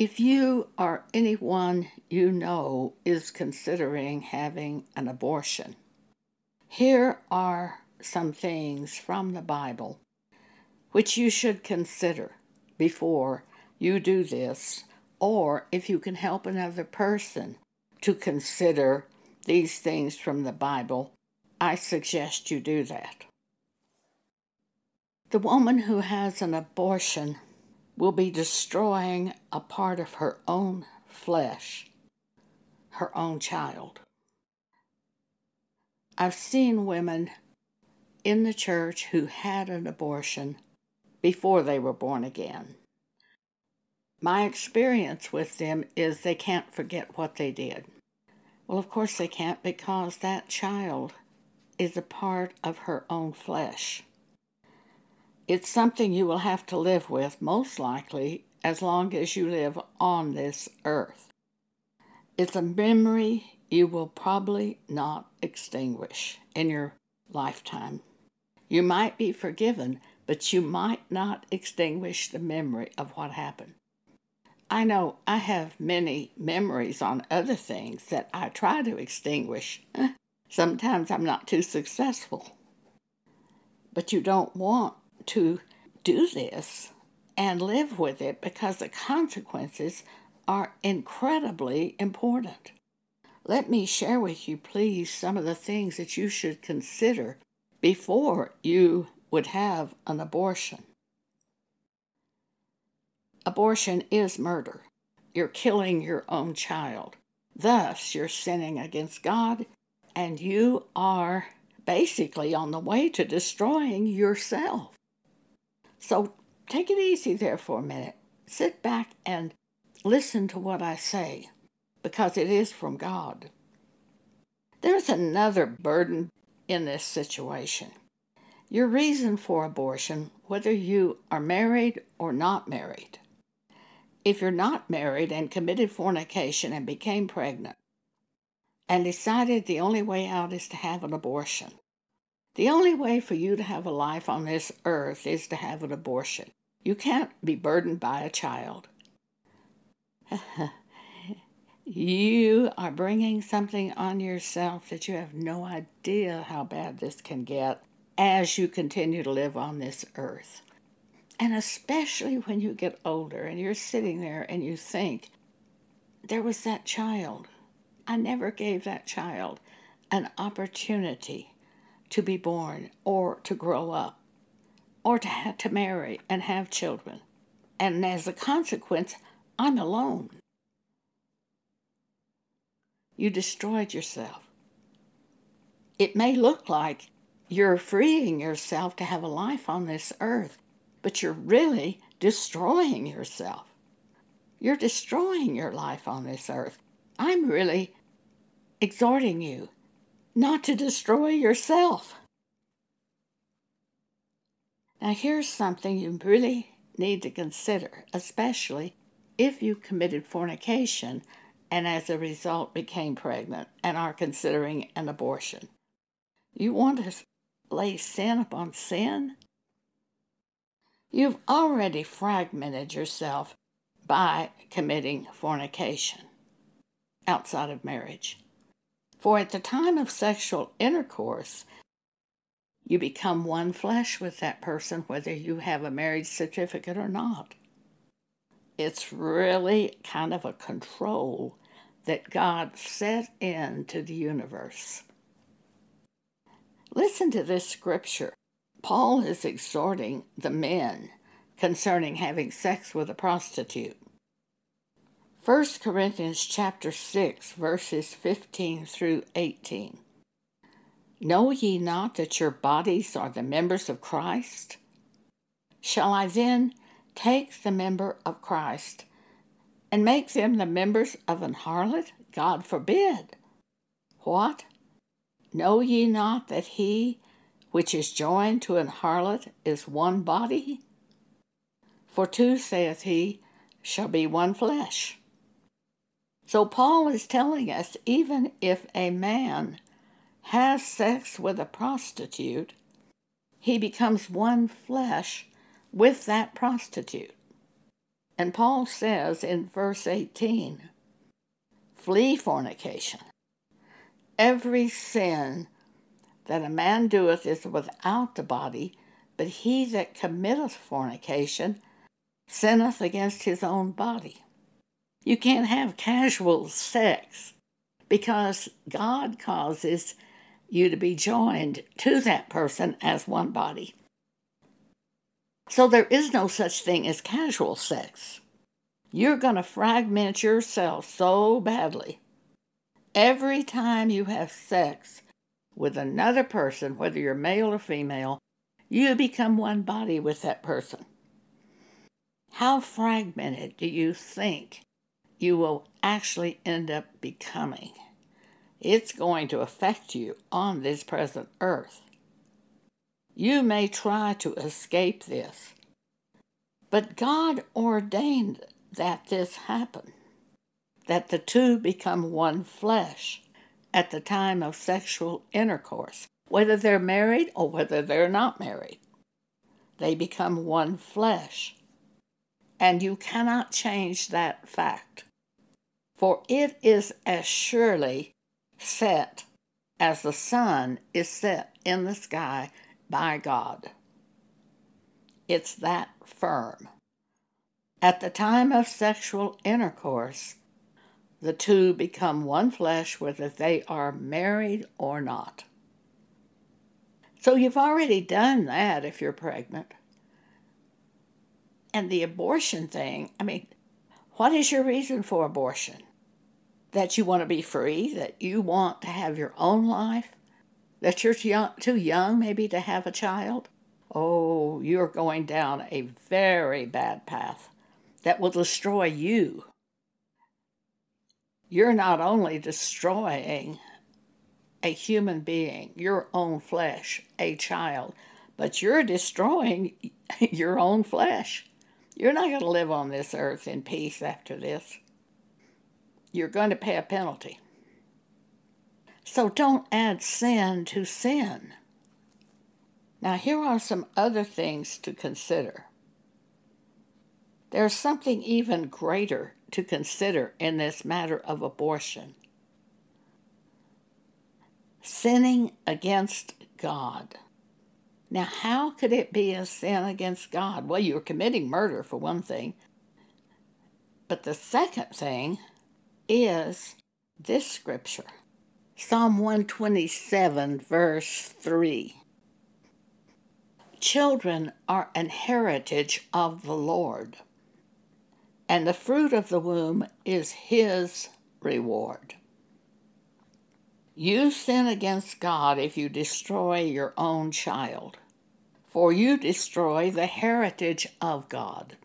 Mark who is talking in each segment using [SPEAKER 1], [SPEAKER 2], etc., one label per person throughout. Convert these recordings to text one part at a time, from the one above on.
[SPEAKER 1] If you or anyone you know is considering having an abortion, here are some things from the Bible which you should consider before you do this, or if you can help another person to consider these things from the Bible, I suggest you do that. The woman who has an abortion will be destroying a part of her own flesh, her own child. I've seen women in the church who had an abortion before they were born again. My experience with them is they can't forget what they did. Well, of course they can't because that child is a part of her own flesh. It's something you will have to live with, most likely, as long as you live on this earth. It's a memory you will probably not extinguish in your lifetime. You might be forgiven, but you might not extinguish the memory of what happened. I know I have many memories on other things that I try to extinguish. Sometimes I'm not too successful. But you don't want to do this and live with it because the consequences are incredibly important. Let me share with you, please, some of the things that you should consider before you would have an abortion. Abortion is murder. You're killing your own child. Thus, you're sinning against God, and you are basically on the way to destroying yourself. So take it easy there for a minute. Sit back and listen to what I say because it is from God. There's another burden in this situation. Your reason for abortion, whether you are married or not married. If you're not married and committed fornication and became pregnant and decided the only way out is to have an abortion, the only way for you to have a life on this earth is to have an abortion. You can't be burdened by a child. you are bringing something on yourself that you have no idea how bad this can get as you continue to live on this earth. And especially when you get older and you're sitting there and you think, there was that child. I never gave that child an opportunity to be born or to grow up or to have to marry and have children. And as a consequence, I'm alone. You destroyed yourself. It may look like you're freeing yourself to have a life on this earth, but you're really destroying yourself. You're destroying your life on this earth. I'm really exhorting you not to destroy yourself. Now, here's something you really need to consider, especially if you committed fornication and as a result became pregnant and are considering an abortion. You want to lay sin upon sin? You've already fragmented yourself by committing fornication outside of marriage. For at the time of sexual intercourse, you become one flesh with that person, whether you have a marriage certificate or not. It's really kind of a control that God set into the universe. Listen to this scripture. Paul is exhorting the men concerning having sex with a prostitute. 1 Corinthians chapter 6 verses 15 through 18. Know ye not that your bodies are the members of Christ? Shall I then take the member of Christ and make them the members of an harlot? God forbid. What? Know ye not that he which is joined to an harlot is one body? For two, saith he, shall be one flesh. So Paul is telling us even if a man has sex with a prostitute, he becomes one flesh with that prostitute. And Paul says in verse 18 flee fornication. Every sin that a man doeth is without the body, but he that committeth fornication sinneth against his own body. You can't have casual sex because God causes you to be joined to that person as one body. So there is no such thing as casual sex. You're going to fragment yourself so badly. Every time you have sex with another person, whether you're male or female, you become one body with that person. How fragmented do you think you will actually end up becoming? It's going to affect you on this present earth. You may try to escape this, but God ordained that this happen, that the two become one flesh at the time of sexual intercourse, whether they're married or whether they're not married. They become one flesh. And you cannot change that fact, for it is as surely set as the sun is set in the sky by God. It's that firm. At the time of sexual intercourse, the two become one flesh whether they are married or not. So you've already done that if you're pregnant. And the abortion thing, I mean, what is your reason for abortion? That you want to be free, that you want to have your own life, that you're too young, maybe to have a child? Oh, you're going down a very bad path that will destroy you. You're not only destroying a human being, your own flesh, a child, but you're destroying your own flesh. You're not going to live on this earth in peace after this. You're going to pay a penalty. So don't add sin to sin. Now, here are some other things to consider. There's something even greater to consider in this matter of abortion sinning against God. Now, how could it be a sin against God? Well, you're committing murder, for one thing. But the second thing is this scripture Psalm 127, verse 3. Children are an heritage of the Lord and the fruit of the womb is his reward. You sin against God if you destroy your own child, for you destroy the heritage of God.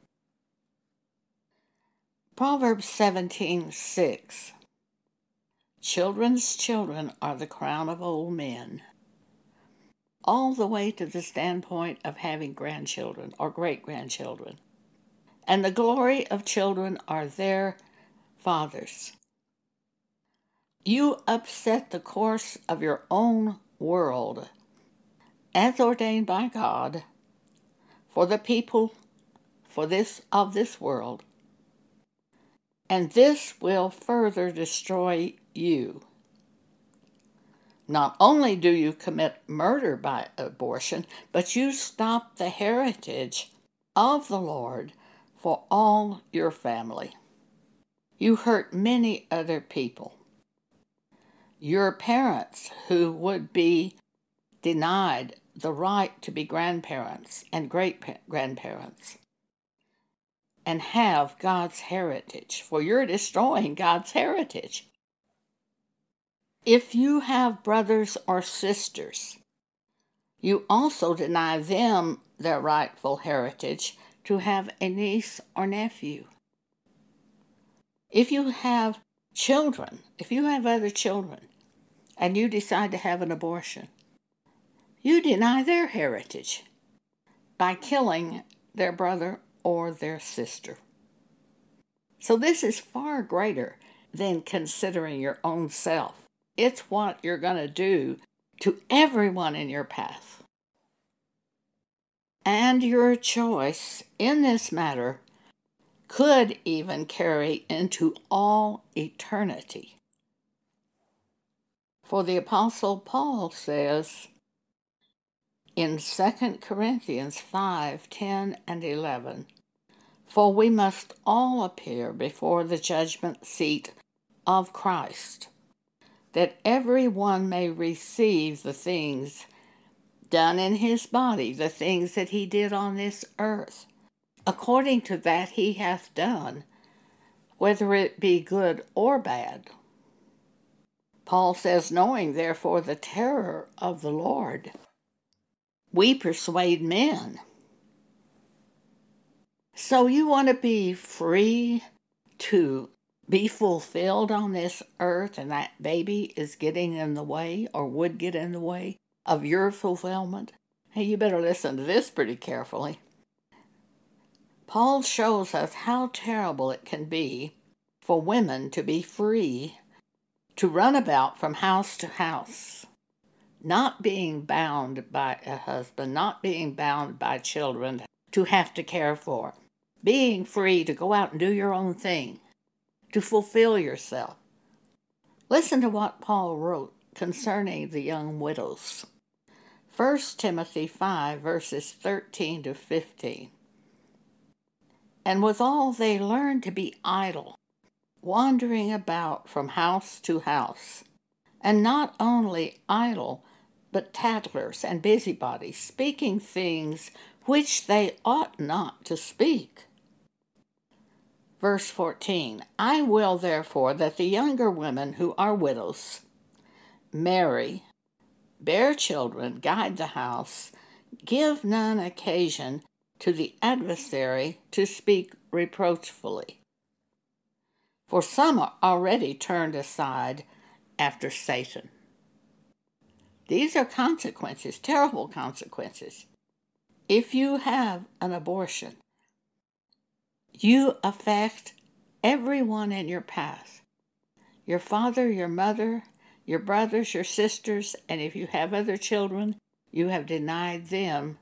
[SPEAKER 1] Proverbs 17:6 Children's children are the crown of old men. All the way to the standpoint of having grandchildren or great grandchildren and the glory of children are their fathers. You upset the course of your own world as ordained by God for the people for this of this world and this will further destroy you not only do you commit murder by abortion but you stop the heritage of the Lord for all your family. You hurt many other people. Your parents who would be denied the right to be grandparents and great grandparents and have God's heritage, for you're destroying God's heritage. If you have brothers or sisters, you also deny them their rightful heritage to have a niece or nephew. If you have children, if you have other children, and you decide to have an abortion, you deny their heritage by killing their brother or their sister. So, this is far greater than considering your own self. It's what you're going to do to everyone in your path and your choice in this matter could even carry into all eternity. For the Apostle Paul says in 2 Corinthians 5 10 and 11, For we must all appear before the judgment seat of Christ, that every one may receive the things done in his body, the things that he did on this earth, according to that he hath done, whether it be good or bad. Paul says, knowing therefore the terror of the Lord, we persuade men. So you want to be free to be fulfilled on this earth, and that baby is getting in the way or would get in the way of your fulfillment? Hey, you better listen to this pretty carefully. Paul shows us how terrible it can be for women to be free to run about from house to house, not being bound by a husband, not being bound by children to have to care for, being free to go out and do your own thing, to fulfill yourself. Listen to what Paul wrote concerning the young widows. 1 Timothy 5, verses 13 to 15. And withal they learn to be idle, wandering about from house to house, and not only idle, but tattlers and busybodies, speaking things which they ought not to speak. Verse 14 I will therefore that the younger women who are widows marry bear children, guide the house, give none occasion to the adversary to speak reproachfully. For some are already turned aside after Satan. These are consequences, terrible consequences. If you have an abortion, you affect everyone in your path your father, your mother, your brothers, your sisters, and if you have other children, you have denied them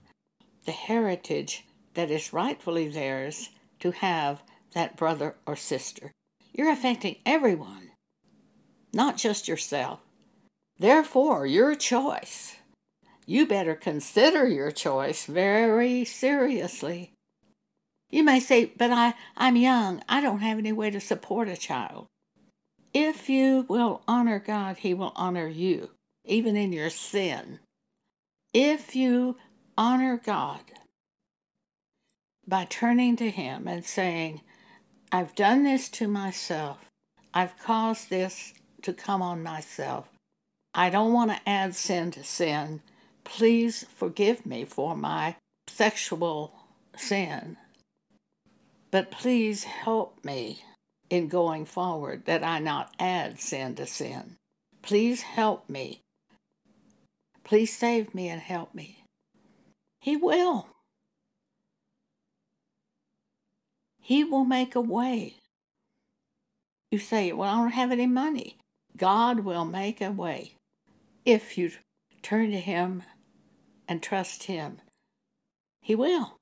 [SPEAKER 1] the heritage that is rightfully theirs to have that brother or sister. You're affecting everyone, not just yourself. Therefore, your choice. You better consider your choice very seriously. You may say, but I, I'm young. I don't have any way to support a child. If you will honor God, He will honor you, even in your sin. If you honor God by turning to Him and saying, I've done this to myself, I've caused this to come on myself. I don't want to add sin to sin. Please forgive me for my sexual sin. But please help me in going forward that I not add sin to sin. Please help me. Please save me and help me. He will. He will make a way. You say, Well, I don't have any money. God will make a way if you turn to Him and trust Him. He will.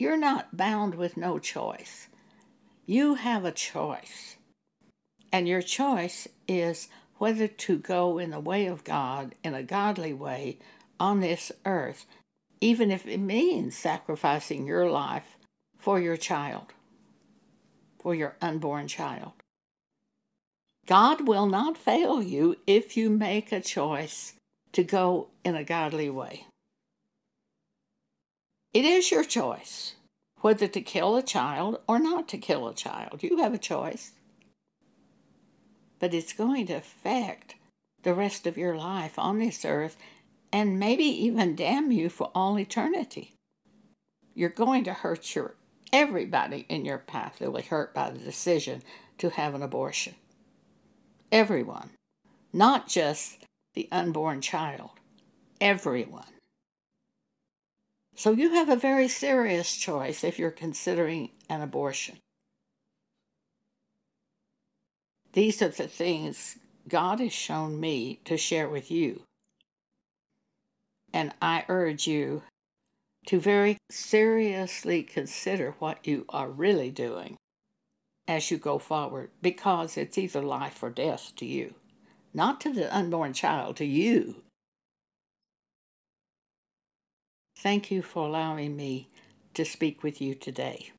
[SPEAKER 1] You're not bound with no choice. You have a choice. And your choice is whether to go in the way of God in a godly way on this earth, even if it means sacrificing your life for your child, for your unborn child. God will not fail you if you make a choice to go in a godly way. It is your choice whether to kill a child or not to kill a child. You have a choice. But it's going to affect the rest of your life on this earth and maybe even damn you for all eternity. You're going to hurt your everybody in your path that will be hurt by the decision to have an abortion. Everyone, not just the unborn child, everyone. So you have a very serious choice if you're considering an abortion. These are the things God has shown me to share with you. And I urge you to very seriously consider what you are really doing as you go forward because it's either life or death to you. Not to the unborn child, to you Thank you for allowing me to speak with you today.